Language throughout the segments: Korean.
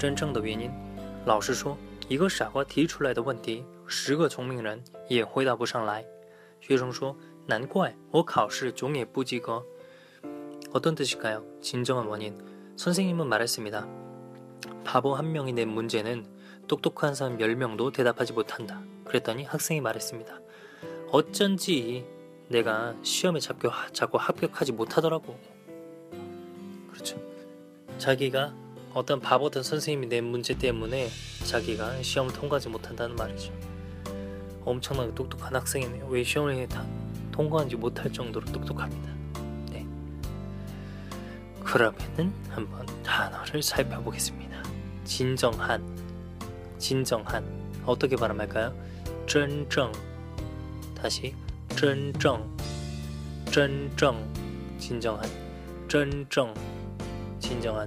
真正的原因,老师说,一个傻瓜提出来的问题十个聪明人也回答不上来。学生说：“难怪我考试总也不及格。” 어떤 뜻일까요? 진정한 원인. 선생님은 말했습니다. 바보 한 명이 낸 문제는 똑똑한 사람 10명도 대답하지 못한다. 그랬더니 학생이 말했습니다. 어쩐지 내가 시험에 자꾸, 자꾸 합격하지 못하더라고. 그렇죠. 자기가 어떤 바보던 선생님이 낸 문제 때문에 자기가 시험을 통과하지 못한다는 말이죠. 엄청나게 똑똑한 학생이네요. 왜 시험을 다 통과하지 못할 정도로 똑똑합니다. 네. 그러면은 한번 단어를 살펴보겠습니다. 진정한, 진정한 어떻게 발음할까요? 真正 다시 真正, 真正 진정한, 真正 진정한,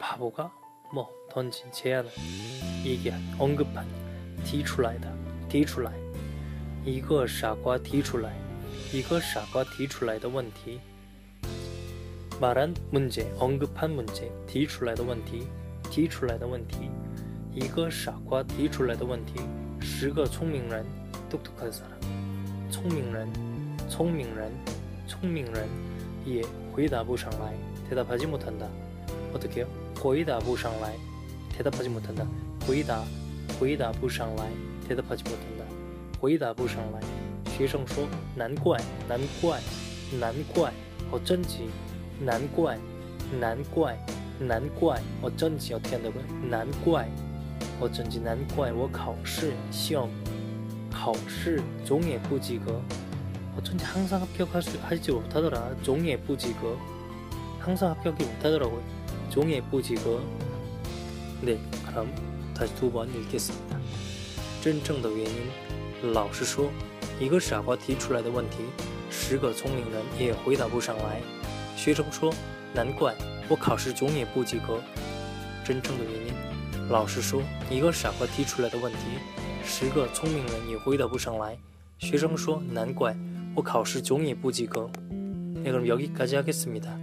바보가 뭐 던진 제안을 얘기한 언급한 提出来的提出来一个傻瓜提出来一个傻瓜提出来的问题 말한 문제 언급한 문제 提出来的问题提出来的问题一个傻瓜提出来的问题十个聪明人 똑똑한 사람 聪明人聪明人聪明人也回答不上来 대답하지 못한다 어떻게요? 回答不上来 대답하지 못한다 回答回答不上来 대답하지 못한다 回答不上来学生说难怪难怪难怪 어쩐지 难怪难怪难怪 어쩐지 어떻게 한다고요? 难怪 어쩐지 难怪我考试 시험 考试总也不及格 어쩐지 항상 합격할 수 하지 못하더라 종이에 부지거 항상 합격이 못하더라고요 종이에 부지거 네 그럼 다시 두 번 읽겠습니다 真正的原因老师说一个傻瓜提出来的问题十个聪明人也回答不上来学生说难怪我考试总也不及格真正的原因老师说一个傻瓜提出来的问题十个聪明人也回答不上来学生说难怪我考试总也不及格. 네, 그럼 여기까지 하겠습니다.